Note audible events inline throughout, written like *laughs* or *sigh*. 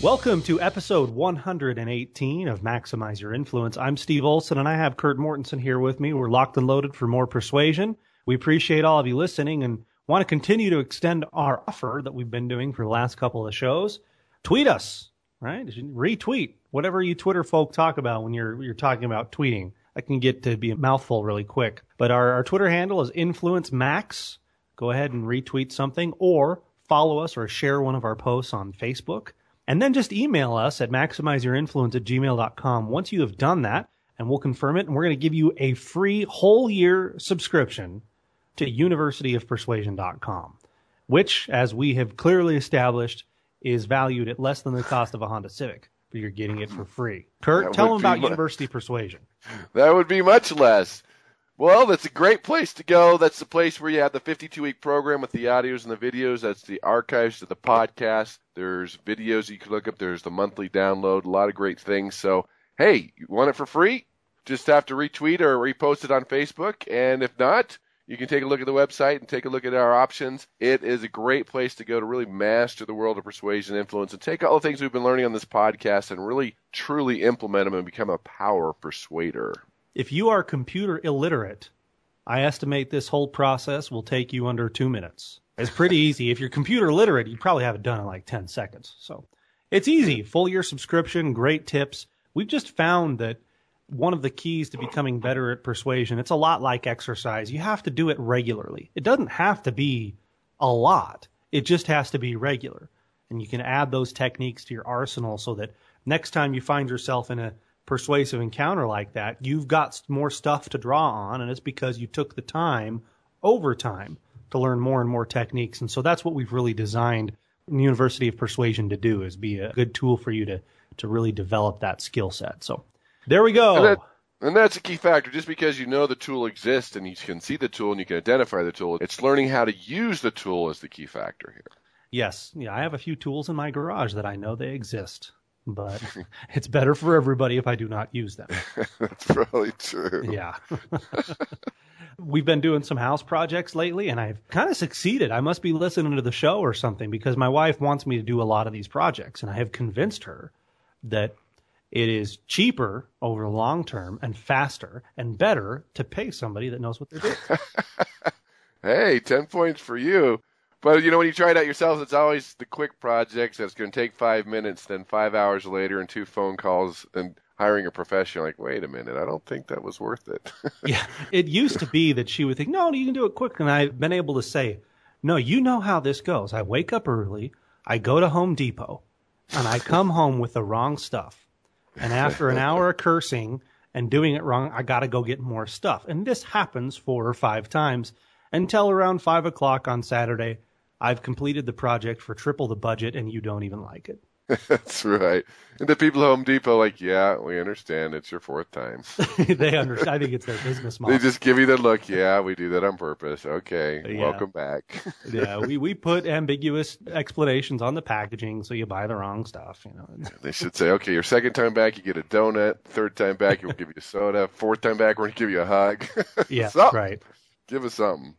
Welcome to episode 118 of Maximize Your Influence. I'm Steve Olson and I have Kurt Mortensen here with me. We're locked and loaded for more persuasion. We appreciate all of you listening and want to continue to extend our offer that we've been doing for the last couple of shows. Tweet us, right? Retweet whatever you Twitter folk talk about when you're you're talking about tweeting. I can get to be a mouthful really quick. But our, our Twitter handle is Influence Max. Go ahead and retweet something or follow us or share one of our posts on Facebook. And then just email us at maximizeyourinfluence at gmail.com once you have done that, and we'll confirm it. And we're going to give you a free whole year subscription to universityofpersuasion.com, which, as we have clearly established, is valued at less than the cost of a Honda Civic, but you're getting it for free. Kurt, That tell them about be mu- University Persuasion. That would be much less. Well, that's a great place to go. That's the place where you have the 52 week program with the audios and the videos. That's the archives to the podcast. There's videos you can look up. There's the monthly download. A lot of great things. So, hey, you want it for free? Just have to retweet or repost it on Facebook. And if not, you can take a look at the website and take a look at our options. It is a great place to go to really master the world of persuasion and influence and take all the things we've been learning on this podcast and really truly implement them and become a power persuader. If you are computer illiterate, I estimate this whole process will take you under two minutes. It's pretty *laughs* easy. If you're computer literate, you probably have it done in like 10 seconds. So it's easy. Full year subscription, great tips. We've just found that one of the keys to becoming better at persuasion, it's a lot like exercise. You have to do it regularly. It doesn't have to be a lot. It just has to be regular. And you can add those techniques to your arsenal so that next time you find yourself in a persuasive encounter like that, you've got more stuff to draw on, and it's because you took the time over time to learn more and more techniques. And so that's what we've really designed the University of Persuasion to do is be a good tool for you to to really develop that skill set. So there we go. And, that, and that's a key factor. Just because you know the tool exists and you can see the tool and you can identify the tool, it's learning how to use the tool is the key factor here. Yes, yeah, I have a few tools in my garage that I know they exist, but *laughs* it's better for everybody if I do not use them. *laughs* that's probably true. Yeah. *laughs* We've been doing some house projects lately and I've kind of succeeded. I must be listening to the show or something because my wife wants me to do a lot of these projects and I have convinced her that it is cheaper over the long term and faster and better to pay somebody that knows what they're doing. Hey, 10 points for you. But you know, when you try it out yourself, it's always the quick projects that's going to take five minutes, then five hours later, and two phone calls, and hiring a professional. Like, wait a minute, I don't think that was worth it. *laughs* yeah. It used to be that she would think, no, you can do it quick. And I've been able to say, no, you know how this goes. I wake up early, I go to Home Depot, and I come home with the wrong stuff. And after an hour of cursing and doing it wrong, I got to go get more stuff. And this happens four or five times until around five o'clock on Saturday. I've completed the project for triple the budget, and you don't even like it. *laughs* that's right. And the people at Home Depot, like, yeah, we understand. It's your fourth time. *laughs* they understand. I think it's their business model. They just give you the look. Yeah, we do that on purpose. Okay, Yeah. welcome back. *laughs* yeah, we, we put ambiguous explanations on the packaging so you buy the wrong stuff. You know, they should say, okay, your second time back, you get a donut. Third time back, we'll give you a soda. Fourth time back, we're gonna give you a hug. yeah, Something. right. Give us something.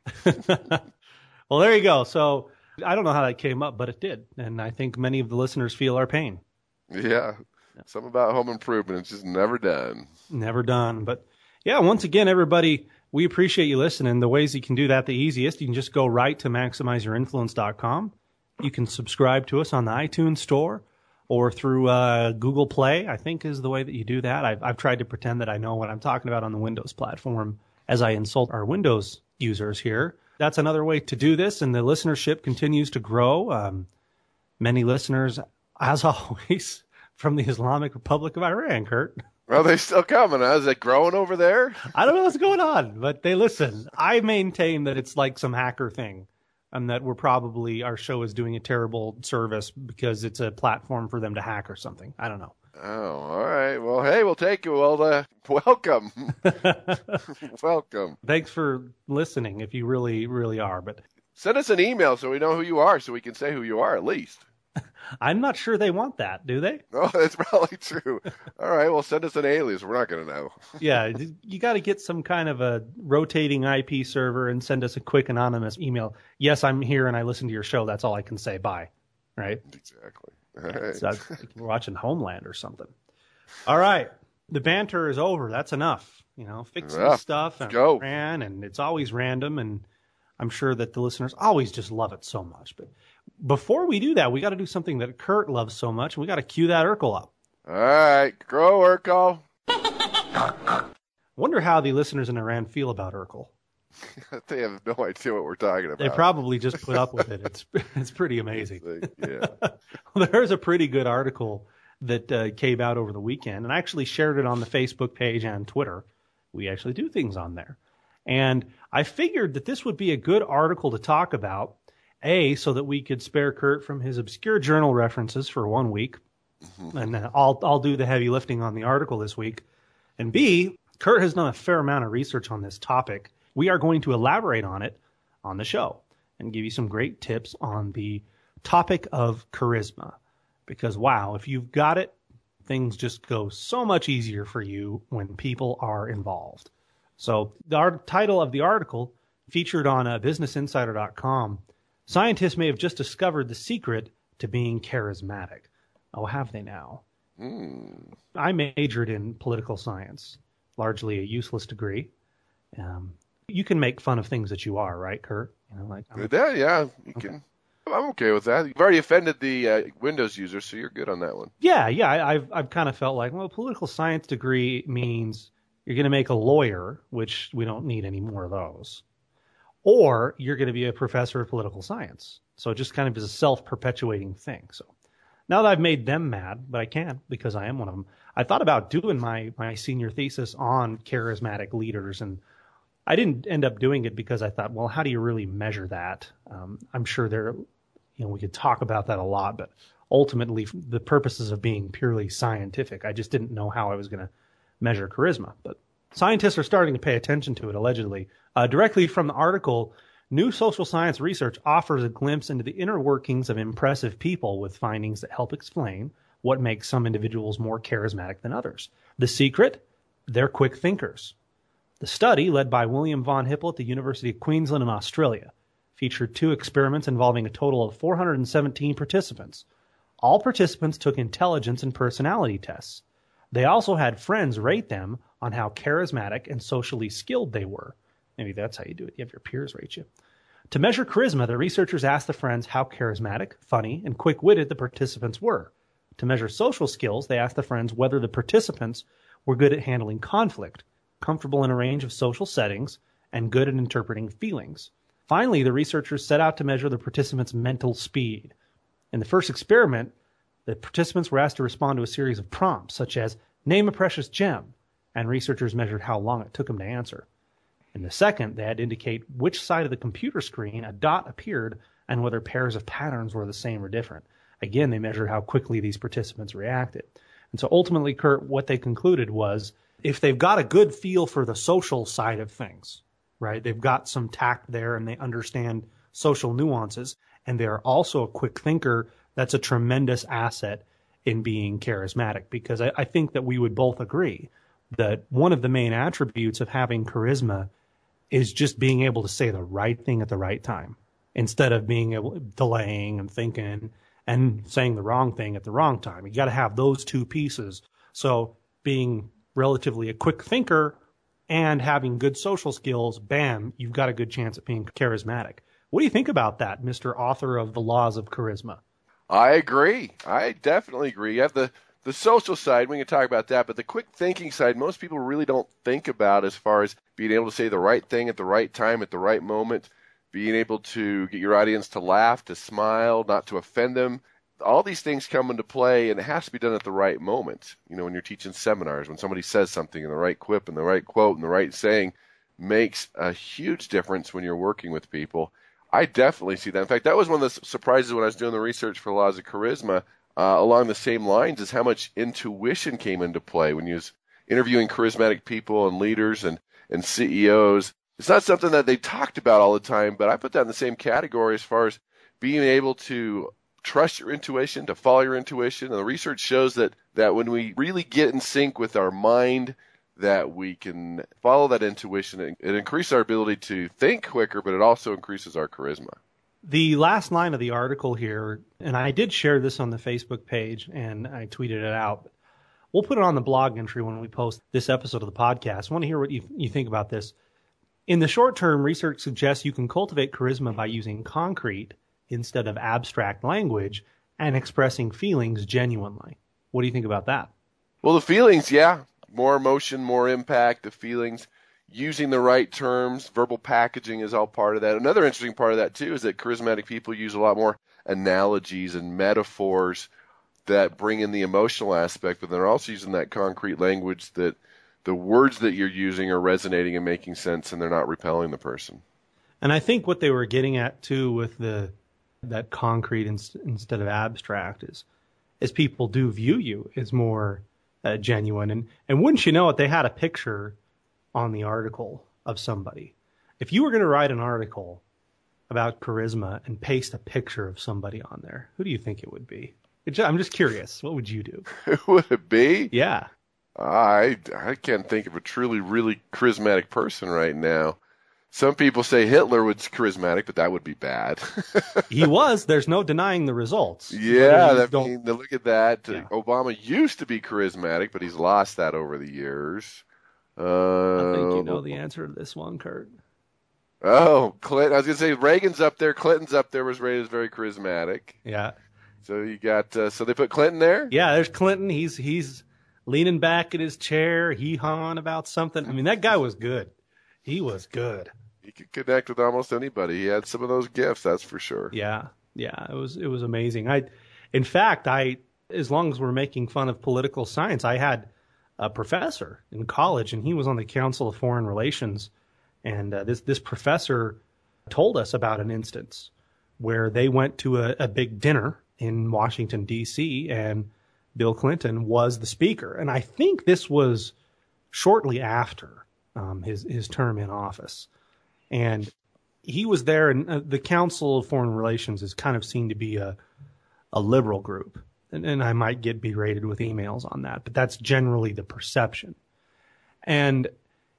Well, there you go. So I don't know how that came up, but it did, and I think many of the listeners feel our pain. Yeah. Something about home improvement. It's just never done. Never done, but yeah. Once again, everybody, we appreciate you listening. The ways you can do that, the easiest, you can just go right to maximizeyourinfluence.com. You can subscribe to us on the iTunes store or through uh, Google Play. I think is the way that you do that. I've, I've tried to pretend that I know what I'm talking about on the Windows platform as I insult our Windows users here. That's another way to do this, and the listenership continues to grow. Um, many listeners, as *laughs* always, from the Islamic Republic of Iran, Kurt. Well, they still coming. Huh? Is it growing over there? I don't know what's going on, but they listen. I maintain that it's like some hacker thing, and that we're probably our show is doing a terrible service because it's a platform for them to hack or something. I don't know. Oh, all right. Well, hey, we'll take you, Well, uh, *laughs* welcome, *laughs* welcome. Thanks for listening. If you really, really are, but send us an email so we know who you are, so we can say who you are at least. *laughs* I'm not sure they want that, do they? Oh, that's probably true. All right, well, send us an alias. We're not going to know. yeah, you got to get some kind of a rotating IP server and send us a quick anonymous email. Yes, I'm here and I listen to your show. That's all I can say. Bye. Right? Exactly. Right. So we're watching Homeland or something. All right, the banter is over. That's enough. You know, fixing enough. stuff and Go. ran, and it's always random, and I'm sure that the listeners always just love it so much. But before we do that, we got to do something that Kurt loves so much, and we got to cue that Urkel up. All right, grow Urkel. Wonder how the listeners in Iran feel about Urkel. *laughs* they have no idea what we're talking about. They probably just put up with it. *laughs* It's it's pretty amazing. yeah. *laughs* There's a pretty good article that uh, came out over the weekend, and I actually shared it on the Facebook page and Twitter. We actually do things on there, and I figured that this would be a good article to talk about. A, so that we could spare Kurt from his obscure journal references for one week, mm-hmm. and uh, I'll I'll do the heavy lifting on the article this week. And B, Kurt has done a fair amount of research on this topic we are going to elaborate on it on the show and give you some great tips on the topic of charisma. Because wow, if you've got it, things just go so much easier for you when people are involved. So the title of the article featured on uh, businessinsider.com, scientists may have just discovered the secret to being charismatic. Oh, have they now? Mm. I majored in political science, largely a useless degree. Um, you can make fun of things that you are, right, Kurt? You know, like I'm, yeah, yeah, you okay. can. I'm okay with that. You've already offended the uh, Windows user, so you're good on that one. Yeah, yeah. I, I've I've kind of felt like, well, a political science degree means you're going to make a lawyer, which we don't need any more of those, or you're going to be a professor of political science. So it just kind of is a self-perpetuating thing. So now that I've made them mad, but I can because I am one of them. I thought about doing my my senior thesis on charismatic leaders and I didn't end up doing it because I thought, well, how do you really measure that? Um, I'm sure there, you know, we could talk about that a lot, but ultimately, the purposes of being purely scientific, I just didn't know how I was going to measure charisma. But scientists are starting to pay attention to it, allegedly. Uh, directly from the article, new social science research offers a glimpse into the inner workings of impressive people with findings that help explain what makes some individuals more charismatic than others. The secret? They're quick thinkers. The study, led by William Von Hippel at the University of Queensland in Australia, featured two experiments involving a total of 417 participants. All participants took intelligence and personality tests. They also had friends rate them on how charismatic and socially skilled they were. Maybe that's how you do it. You have your peers rate you. To measure charisma, the researchers asked the friends how charismatic, funny, and quick witted the participants were. To measure social skills, they asked the friends whether the participants were good at handling conflict comfortable in a range of social settings, and good at interpreting feelings. Finally, the researchers set out to measure the participants' mental speed. In the first experiment, the participants were asked to respond to a series of prompts, such as name a precious gem, and researchers measured how long it took them to answer. In the second, they had to indicate which side of the computer screen a dot appeared and whether pairs of patterns were the same or different. Again, they measured how quickly these participants reacted. And so ultimately, Kurt, what they concluded was if they've got a good feel for the social side of things, right? They've got some tact there and they understand social nuances and they're also a quick thinker. That's a tremendous asset in being charismatic because I, I think that we would both agree that one of the main attributes of having charisma is just being able to say the right thing at the right time instead of being able delaying and thinking and saying the wrong thing at the wrong time. You got to have those two pieces. So being relatively a quick thinker and having good social skills, bam, you've got a good chance at being charismatic. What do you think about that, Mr. Author of The Laws of Charisma? I agree. I definitely agree. You have the, the social side, we can talk about that, but the quick thinking side, most people really don't think about as far as being able to say the right thing at the right time, at the right moment, being able to get your audience to laugh, to smile, not to offend them all these things come into play, and it has to be done at the right moment. You know, when you're teaching seminars, when somebody says something in the right quip and the right quote and the right saying makes a huge difference when you're working with people. I definitely see that. In fact, that was one of the surprises when I was doing the research for Laws of Charisma. uh, along the same lines is how much intuition came into play when you was interviewing charismatic people and leaders and, and CEOs. It's not something that they talked about all the time, but I put that in the same category as far as being able to trust your intuition, to follow your intuition. And the research shows that, that when we really get in sync with our mind, that we can follow that intuition, it, it increases our ability to think quicker, but it also increases our charisma. The last line of the article here, and I did share this on the Facebook page and I tweeted it out. We'll put it on the blog entry when we post this episode of the podcast. I want to hear what you, you think about this. In the short term, research suggests you can cultivate charisma by using concrete instead of abstract language and expressing feelings genuinely. What do you think about that? Well, the feelings, yeah. More emotion, more impact, the feelings using the right terms, verbal packaging is all part of that. Another interesting part of that too is that charismatic people use a lot more analogies and metaphors that bring in the emotional aspect, but they're also using that concrete language that the words that you're using are resonating and making sense and they're not repelling the person. And I think what they were getting at too with the that concrete instead of abstract is is people do view you as more uh, genuine and and wouldn't you know it they had a picture on the article of somebody. If you were going to write an article about charisma and paste a picture of somebody on there, who do you think it would be? I'm just curious. What would you do? *laughs* Who would it be? Yeah. I I can't think of a truly really charismatic person right now. Some people say Hitler was charismatic, but that would be bad. *laughs* he was. There's no denying the results. Yeah, that mean, look at that. Yeah. Obama used to be charismatic, but he's lost that over the years. Uh, I think you know the answer to this one, Kurt. Oh, Clinton. I was going to say Reagan's up there. Clinton's up there. Was rated as very charismatic. Yeah. So you got. Uh, so they put Clinton there. Yeah, there's Clinton. He's he's leaning back in his chair, he hawing about something. I mean, that guy was good. He was good. He could connect with almost anybody. He had some of those gifts, that's for sure. Yeah, yeah. It was it was amazing. I, in fact, I as long as we're making fun of political science, I had a professor in college, and he was on the Council of Foreign Relations. And uh, this this professor told us about an instance where they went to a, a big dinner in Washington D.C. and Bill Clinton was the speaker. And I think this was shortly after um, his his term in office, and he was there. And uh, the Council of Foreign Relations is kind of seen to be a a liberal group, and, and I might get berated with emails on that, but that's generally the perception. And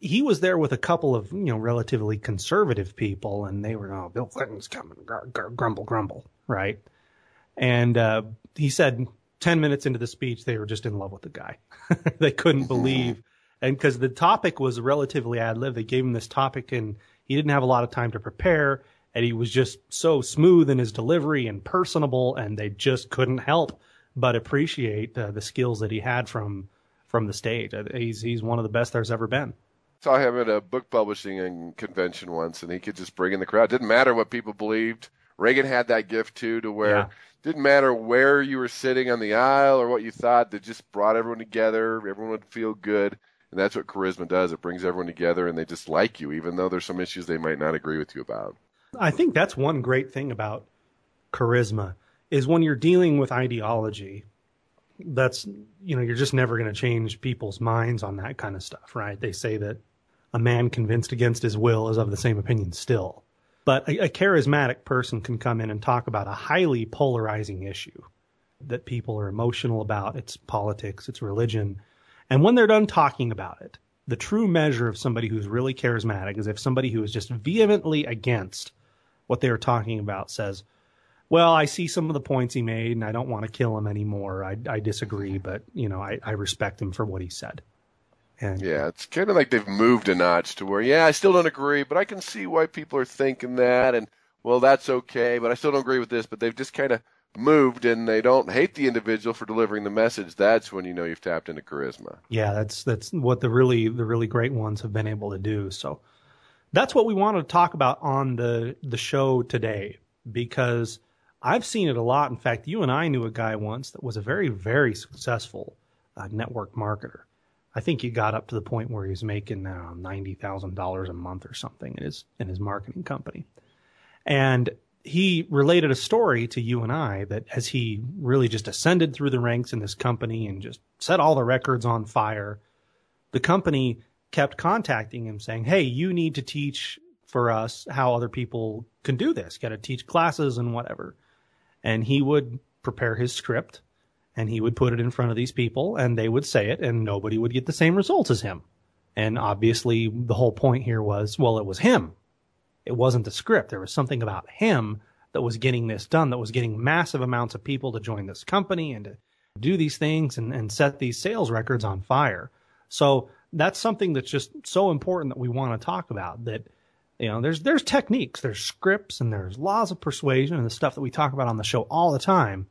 he was there with a couple of you know relatively conservative people, and they were, oh, Bill Clinton's coming, gr- gr- grumble, grumble, right? And uh, he said, ten minutes into the speech, they were just in love with the guy. *laughs* they couldn't believe, and because the topic was relatively ad lib, they gave him this topic, and he didn't have a lot of time to prepare and he was just so smooth in his delivery and personable, and they just couldn't help but appreciate uh, the skills that he had from from the stage. Uh, he's he's one of the best there's ever been. Saw him at a book publishing convention once, and he could just bring in the crowd. Didn't matter what people believed. Reagan had that gift too, to where yeah. didn't matter where you were sitting on the aisle or what you thought. They just brought everyone together. Everyone would feel good, and that's what charisma does. It brings everyone together, and they just like you, even though there's some issues they might not agree with you about. I think that's one great thing about charisma is when you're dealing with ideology, that's, you know, you're just never going to change people's minds on that kind of stuff, right? They say that a man convinced against his will is of the same opinion still. But a, a charismatic person can come in and talk about a highly polarizing issue that people are emotional about. It's politics, it's religion. And when they're done talking about it, the true measure of somebody who's really charismatic is if somebody who is just vehemently against what they were talking about says, well, I see some of the points he made and I don't want to kill him anymore. I, I disagree, but you know, I, I respect him for what he said. And, yeah, it's kind of like they've moved a notch to where, yeah, I still don't agree, but I can see why people are thinking that, and well, that's okay, but I still don't agree with this. But they've just kind of moved, and they don't hate the individual for delivering the message. That's when you know you've tapped into charisma. Yeah, that's that's what the really the really great ones have been able to do. So that's what we wanted to talk about on the the show today because I've seen it a lot. In fact, you and I knew a guy once that was a very, very successful uh, network marketer. I think he got up to the point where he was making uh, ninety thousand dollars a month or something in his in his marketing company. And he related a story to you and I that as he really just ascended through the ranks in this company and just set all the records on fire, the company kept contacting him saying, Hey, you need to teach for us how other people can do this. Got to teach classes and whatever. And he would prepare his script and he would put it in front of these people and they would say it and nobody would get the same results as him. And obviously the whole point here was, well, it was him. It wasn't the script. There was something about him that was getting this done, that was getting massive amounts of people to join this company and to do these things and, and set these sales records on fire. So that's something that's just so important that we want to talk about that you know there's there's techniques there's scripts and there's laws of persuasion and the stuff that we talk about on the show all the time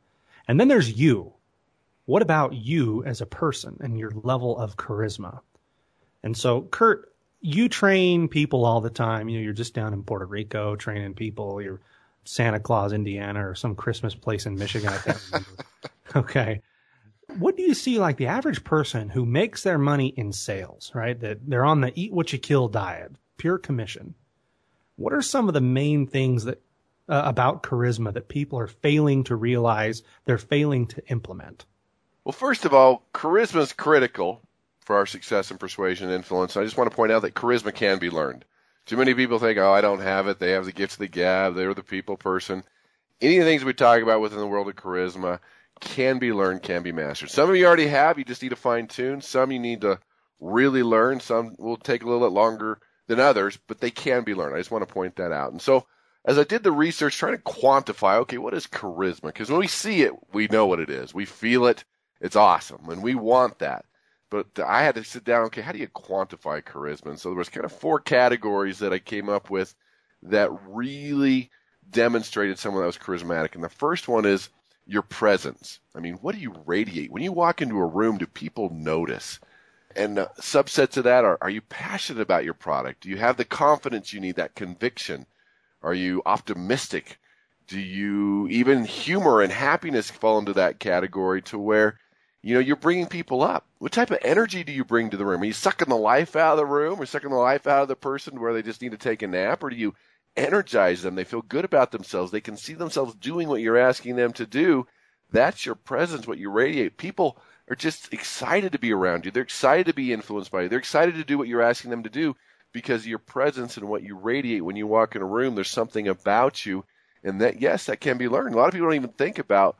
and then there's you what about you as a person and your level of charisma and so kurt you train people all the time you know you're just down in puerto rico training people you're santa claus indiana or some christmas place in michigan i can't remember *laughs* okay what do you see like the average person who makes their money in sales, right? That they're on the eat what you kill diet, pure commission. What are some of the main things that uh, about charisma that people are failing to realize they're failing to implement? Well, first of all, charisma is critical for our success in persuasion and influence. I just want to point out that charisma can be learned. Too many people think, oh, I don't have it. They have the gifts of the gab. They're the people person. Any of the things we talk about within the world of charisma, can be learned, can be mastered. Some of you already have, you just need to fine tune. Some you need to really learn. Some will take a little bit longer than others, but they can be learned. I just want to point that out. And so, as I did the research trying to quantify, okay, what is charisma? Because when we see it, we know what it is. We feel it. It's awesome. And we want that. But I had to sit down, okay, how do you quantify charisma? And so there was kind of four categories that I came up with that really demonstrated someone that was charismatic. And the first one is your presence. I mean, what do you radiate? When you walk into a room, do people notice? And uh, subsets of that are are you passionate about your product? Do you have the confidence you need, that conviction? Are you optimistic? Do you even humor and happiness fall into that category to where you know you're bringing people up? What type of energy do you bring to the room? Are you sucking the life out of the room or sucking the life out of the person where they just need to take a nap or do you energize them. They feel good about themselves. They can see themselves doing what you're asking them to do. That's your presence, what you radiate. People are just excited to be around you. They're excited to be influenced by you. They're excited to do what you're asking them to do because your presence and what you radiate when you walk in a room, there's something about you. And that, yes, that can be learned. A lot of people don't even think about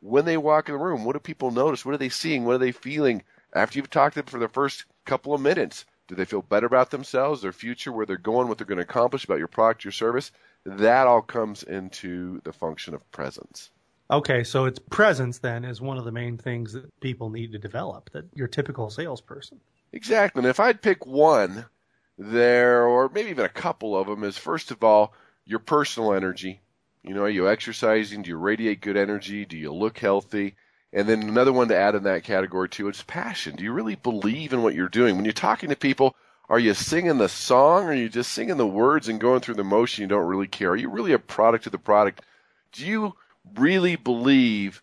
when they walk in the room. What do people notice? What are they seeing? What are they feeling after you've talked to them for the first couple of minutes? Do they feel better about themselves, their future, where they're going, what they're going to accomplish about your product, your service? That all comes into the function of presence. Okay, so it's presence then is one of the main things that people need to develop, that your typical salesperson. Exactly. And if I'd pick one there, or maybe even a couple of them, is first of all, your personal energy. You know, are you exercising? Do you radiate good energy? Do you look healthy? And then another one to add in that category too is passion. Do you really believe in what you're doing? When you're talking to people, are you singing the song or are you just singing the words and going through the motion you don't really care? Are you really a product of the product? Do you really believe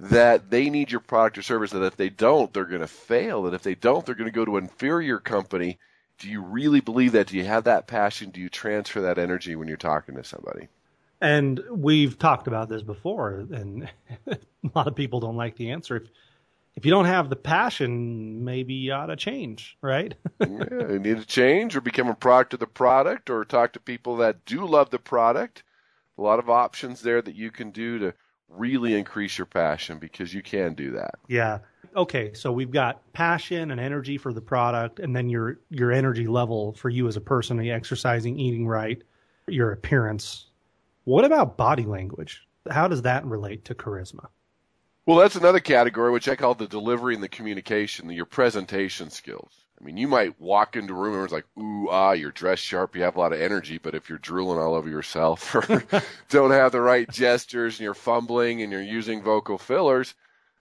that they need your product or service that if they don't, they're going to fail? That if they don't, they're going to go to an inferior company? Do you really believe that? Do you have that passion? Do you transfer that energy when you're talking to somebody? And we've talked about this before, and *laughs* a lot of people don't like the answer. If, if you don't have the passion, maybe you ought to change, right? *laughs* yeah, you need to change or become a product of the product or talk to people that do love the product. A lot of options there that you can do to really increase your passion because you can do that. Yeah. Okay, so we've got passion and energy for the product and then your your energy level for you as a person, exercising, eating right, your appearance, what about body language? How does that relate to charisma? Well, that's another category which I call the delivery and the communication, your presentation skills. I mean, you might walk into a room and it's like, ooh, ah, you're dressed sharp, you have a lot of energy, but if you're drooling all over yourself *laughs* or *laughs* don't have the right gestures and you're fumbling and you're using vocal fillers,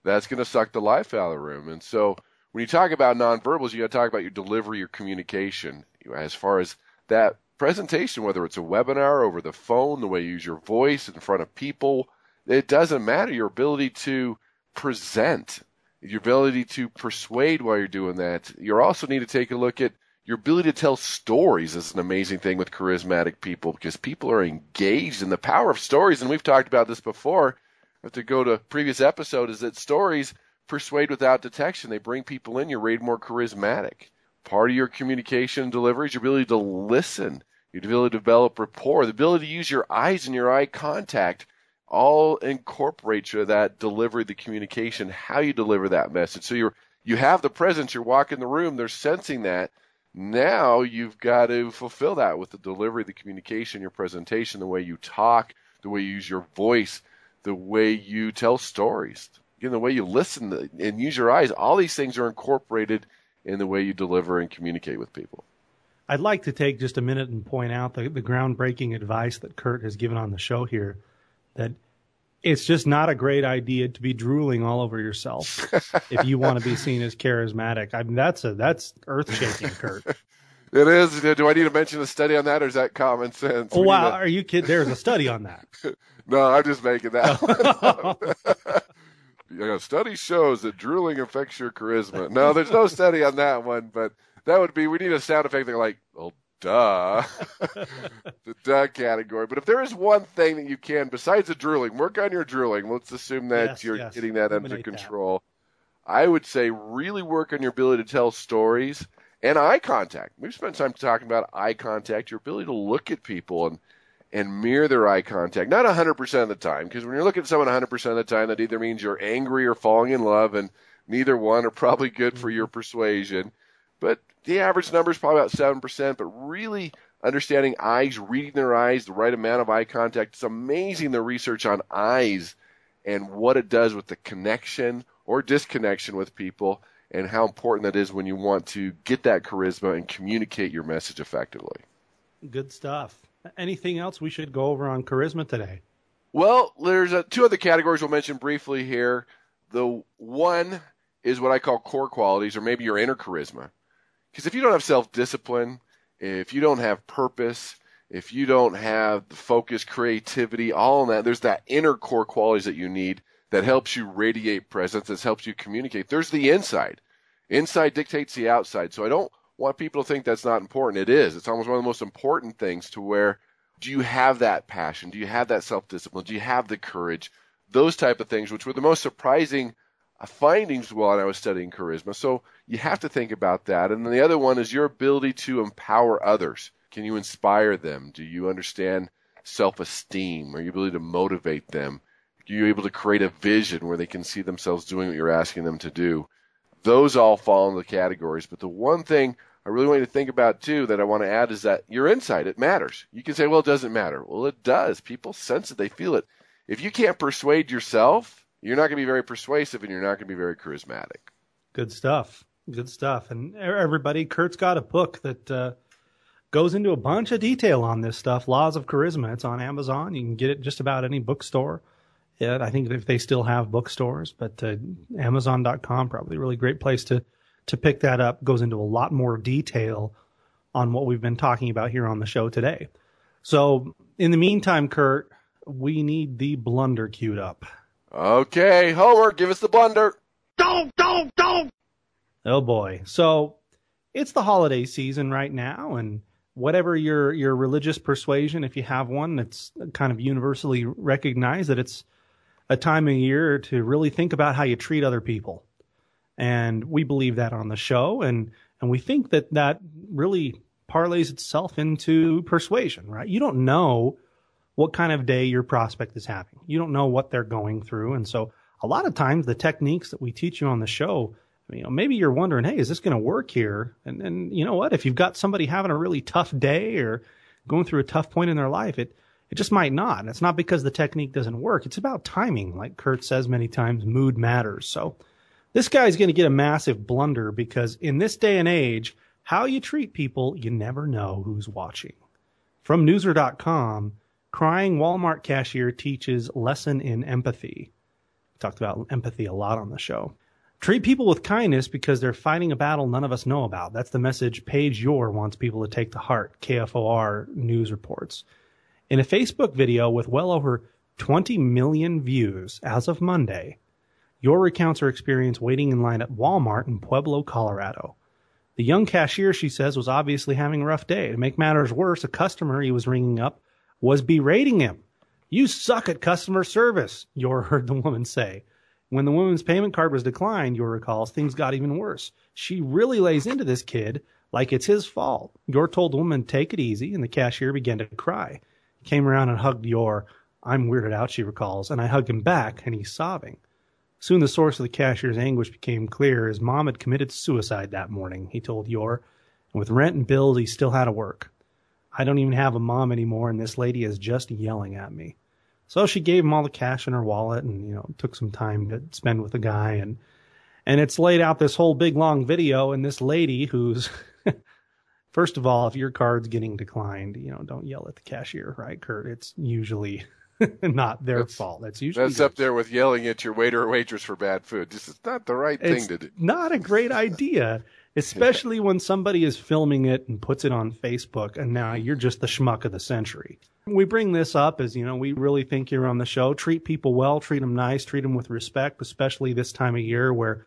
that's going to suck the life out of the room. And so when you talk about nonverbals, you got to talk about your delivery, your communication. As far as that presentation, whether it's a webinar over the phone, the way you use your voice in front of people, it doesn't matter. Your ability to present, your ability to persuade while you're doing that. You also need to take a look at Your ability to tell stories is an amazing thing with charismatic people because people are engaged in the power of stories. And we've talked about this before. Have to go to previous episode is that stories persuade without detection. They bring people in. You're made more charismatic. Part of your communication delivery is your ability to listen, your ability to develop rapport, the ability to use your eyes and your eye contact all incorporate you that delivery, the communication, how you deliver that message. So you're you have the presence, you're walking the room, they're sensing that. Now you've got to fulfill that with the delivery, the communication, your presentation, the way you talk, the way you use your voice, the way you tell stories, again, the way you listen and use your eyes. All these things are incorporated in the way you deliver and communicate with people. I'd like to take just a minute and point out the, the groundbreaking advice that Kurt has given on the show here that it's just not a great idea to be drooling all over yourself *laughs* if you want to be seen as charismatic. I mean, that's a that's earth shaking, Kurt. *laughs* It is. Do I need to mention a study on that, or is that common sense? Oh, wow, to... are you kidding? There's a study on that. *laughs* no, I'm just making that. You know, study shows that drooling affects your charisma. No, there's no study on that one, but that would be. We need a sound effect like, oh, duh, *laughs* the duh category. But if there is one thing that you can, besides the drooling, work on your drooling. Let's assume that yes, you're yes. getting that Eliminate under control. That. I would say really work on your ability to tell stories and eye contact. We've spent time talking about eye contact, your ability to look at people and and mirror their eye contact. Not 100% of the time, because when you're looking at someone 100% of the time, that either means you're angry or falling in love, and neither one are probably good for your mm-hmm. persuasion. But the average number is probably about 7%, but really understanding eyes, reading their eyes, the right amount of eye contact. It's amazing the research on eyes and what it does with the connection or disconnection with people and how important that is when you want to get that charisma and communicate your message effectively. Good stuff. Anything else we should go over on charisma today? Well, there's a, two other categories we'll mention briefly here. The one is what I call core qualities, or maybe your inner charisma. Because if you don't have self discipline, if you don't have purpose, if you don't have the focus, creativity, all that, there's that inner core qualities that you need that helps you radiate presence, that helps you communicate. There's the inside. Inside dictates the outside. So I don't want people to think that's not important. It is. It's almost one of the most important things to where do you have that passion? Do you have that self discipline? Do you have the courage? Those type of things, which were the most surprising uh, findings while I was studying charisma. So you have to think about that. And then the other one is your ability to empower others. Can you inspire them? Do you understand self esteem? Are you able to motivate them? Are you able to create a vision where they can see themselves doing what you're asking them to do? Those all fall into the categories. But the one thing I really want you to think about too that I want to add is that your insight, it matters. You can say, well, it doesn't matter. Well, it does. People sense it. They feel it. If you can't persuade yourself, you're not going to be very persuasive and you're not going to be very charismatic. Good stuff. Good stuff. And everybody, Kurt's got a book that uh, goes into a bunch of detail on this stuff. Laws of Charisma. It's on Amazon. You can get it just about any bookstore. Yeah, I think if they still have bookstores, but uh, Amazon.com probably a really great place to to pick that up. Goes into a lot more detail on what we've been talking about here on the show today. So in the meantime, Kurt, we need the blunder queued up. Okay, Homer, give us the blunder. Don't, don't, don't. Oh boy. So it's the holiday season right now, and whatever your your religious persuasion, if you have one, it's kind of universally recognized that it's a time of year to really think about how you treat other people. And we believe that on the show, and and we think that that really parlays itself into persuasion, right? You don't know what kind of day your prospect is having. You don't know what they're going through. And so a lot of times the techniques that we teach you on the show, you know, maybe you're wondering, hey, is this going to work here? And, and you know what? If you've got somebody having a really tough day or going through a tough point in their life, it, it just might not. And it's not because the technique doesn't work. It's about timing. Like Kurt says many times, mood matters. So this guy's going to get a massive blunder because in this day and age, how you treat people, you never know who's watching. From Newser.com, Crying Walmart cashier teaches lesson in empathy. We talked about empathy a lot on the show. Treat people with kindness because they're fighting a battle none of us know about. That's the message Paige Yore wants people to take to heart, KFOR news reports. In a Facebook video with well over 20 million views as of Monday, Yore recounts her experience waiting in line at Walmart in Pueblo, Colorado. The young cashier, she says, was obviously having a rough day. To make matters worse, a customer he was ringing up was berating him. You suck at customer service, *laughs* Yore heard the woman say. When the woman's payment card was declined, Yore recalls, things got even worse. She really lays into this kid like it's his fault. Yore told the woman, take it easy, and the cashier began to cry. He came around and hugged Yore. I'm weirded out, she recalls, and I hugged him back, and he's sobbing. Soon the source of the cashier's anguish became clear. His mom had committed suicide that morning, he told Yore, and with rent and bills, he still had to work. I don't even have a mom anymore, and this lady is just yelling at me. So she gave him all the cash in her wallet and, you know, took some time to spend with the guy and and it's laid out this whole big long video and this lady who's *laughs* first of all, if your card's getting declined, you know, don't yell at the cashier, right, Kurt? It's usually *laughs* not their That's- fault. That's usually That's up there with yelling at your waiter or waitress for bad food. This is not the right thing to do. not a great idea, *laughs* especially when somebody is filming it and puts it on Facebook, and now you're just the schmuck of the century. We bring this up as you know we really think you're on the show. Treat people well, treat them nice, treat them with respect, especially this time of year where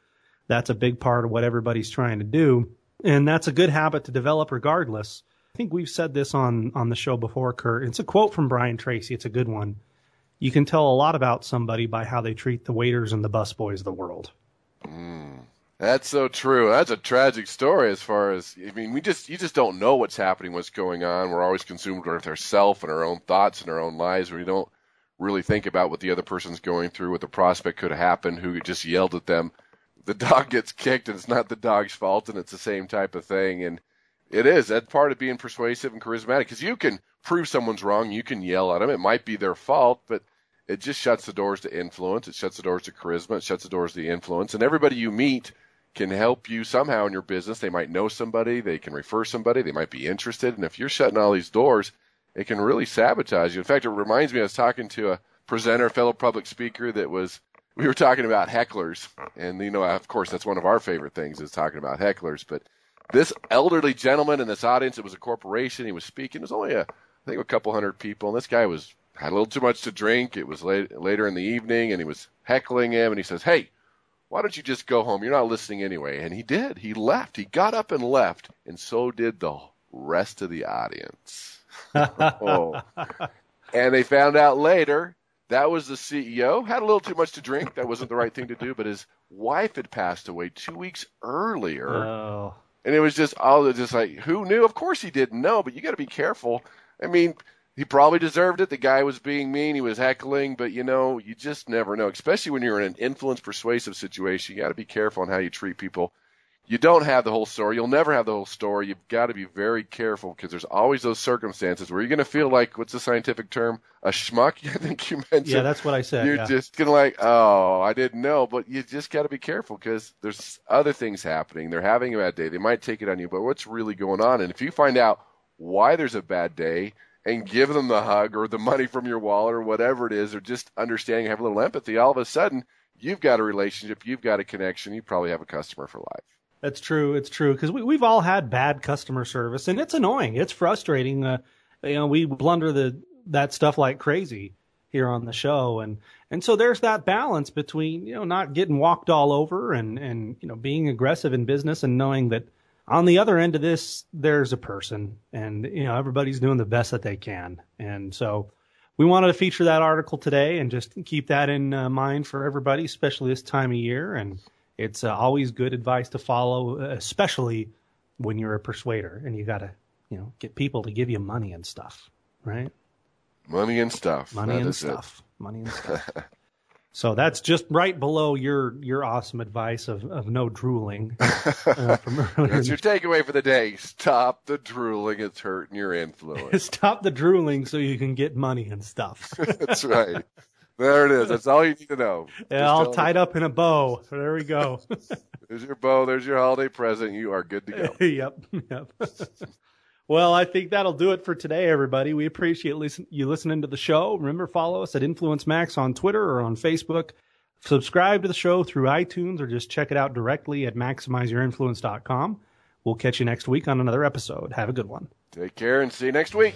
that's a big part of what everybody's trying to do, and that's a good habit to develop regardless. I think we've said this on on the show before, Kurt. It's a quote from Brian Tracy. It's a good one. You can tell a lot about somebody by how they treat the waiters and the busboys of the world. Mm. That's so true. That's a tragic story as far as I mean, we just you just don't know what's happening, what's going on. We're always consumed with ourselves and our own thoughts and our own lives. We don't really think about what the other person's going through, what the prospect could happen, who just yelled at them. The *laughs* dog gets kicked and it's not the dog's fault and it's the same type of thing and it is. That's part of being persuasive and charismatic because you can prove someone's wrong. You can yell at them. It might be their fault, but it just shuts the doors to influence. It shuts the doors to charisma. It shuts the doors to influence. And everybody you meet can help you somehow in your business. They might know somebody. They can refer somebody. They might be interested. And if you're shutting all these doors, it can really sabotage you. In fact, it reminds me, I was talking to a presenter, fellow public speaker that was, we were talking about hecklers. And, you know, of course, that's one of our favorite things is talking about hecklers. But this elderly gentleman in this audience, it was a corporation. He was speaking. It was only a, I think a couple hundred people. And this guy was, had a little too much to drink. It was late, later in the evening and he was heckling him and he says, Hey, why don't you just go home? You're not listening anyway. And he did. He left. He got up and left. And so did the rest of the audience. *laughs* oh. And they found out later that was the CEO. Had a little too much to drink. That wasn't the right thing to do. But his wife had passed away two weeks earlier. Oh. And it was just all just like, who knew? Of course he didn't know, but you got to be careful. I mean, he probably deserved it. The guy was being mean. He was heckling, but you know, you just never know, especially when you're in an influence persuasive situation. You got to be careful on how you treat people. You don't have the whole story. You'll never have the whole story. You've got to be very careful because there's always those circumstances where you're going to feel like, what's the scientific term? A schmuck, *laughs* I think you mentioned. Yeah, that's what I said. You're yeah. just gonna like, oh, I didn't know, but you just got to be careful because there's other things happening. They're having a bad day. They might take it on you, but what's really going on? And if you find out why there's a bad day and give them the hug or the money from your wallet or whatever it is, or just understanding, have a little empathy, all of a sudden you've got a relationship, you've got a connection, you probably have a customer for life. That's true. It's true because we, we've all had bad customer service, and it's annoying. It's frustrating. Uh, you know, we blunder the that stuff like crazy here on the show, and and so there's that balance between you know not getting walked all over and and you know being aggressive in business and knowing that on the other end of this there's a person, and you know everybody's doing the best that they can, and so. We wanted to feature that article today and just keep that in uh, mind for everybody, especially this time of year. And it's uh, always good advice to follow, uh, especially when you're a persuader and you got to, you know, get people to give you money and stuff, right? Money and stuff. Money That and is it. stuff. Money and *laughs* stuff. so that's just right below your your awesome advice of, of no drooling uh, *laughs* from earlier. That's your *laughs* takeaway for the day. Stop the drooling. It's hurting your influence. Stop the drooling so you can get money and stuff. That's right. There it is. That's all you need to know. Yeah, all tied up in a bow. There we go. *laughs* There's your bow. There's your holiday present. You are good to go. *laughs* yep. Yep. *laughs* well, I think that'll do it for today, everybody. We appreciate listen, you listening to the show. Remember, follow us at Influence Max on Twitter or on Facebook. Subscribe to the show through iTunes or just check it out directly at maximizeyourinfluence.com. We'll catch you next week on another episode. Have a good one. Take care and see you next week.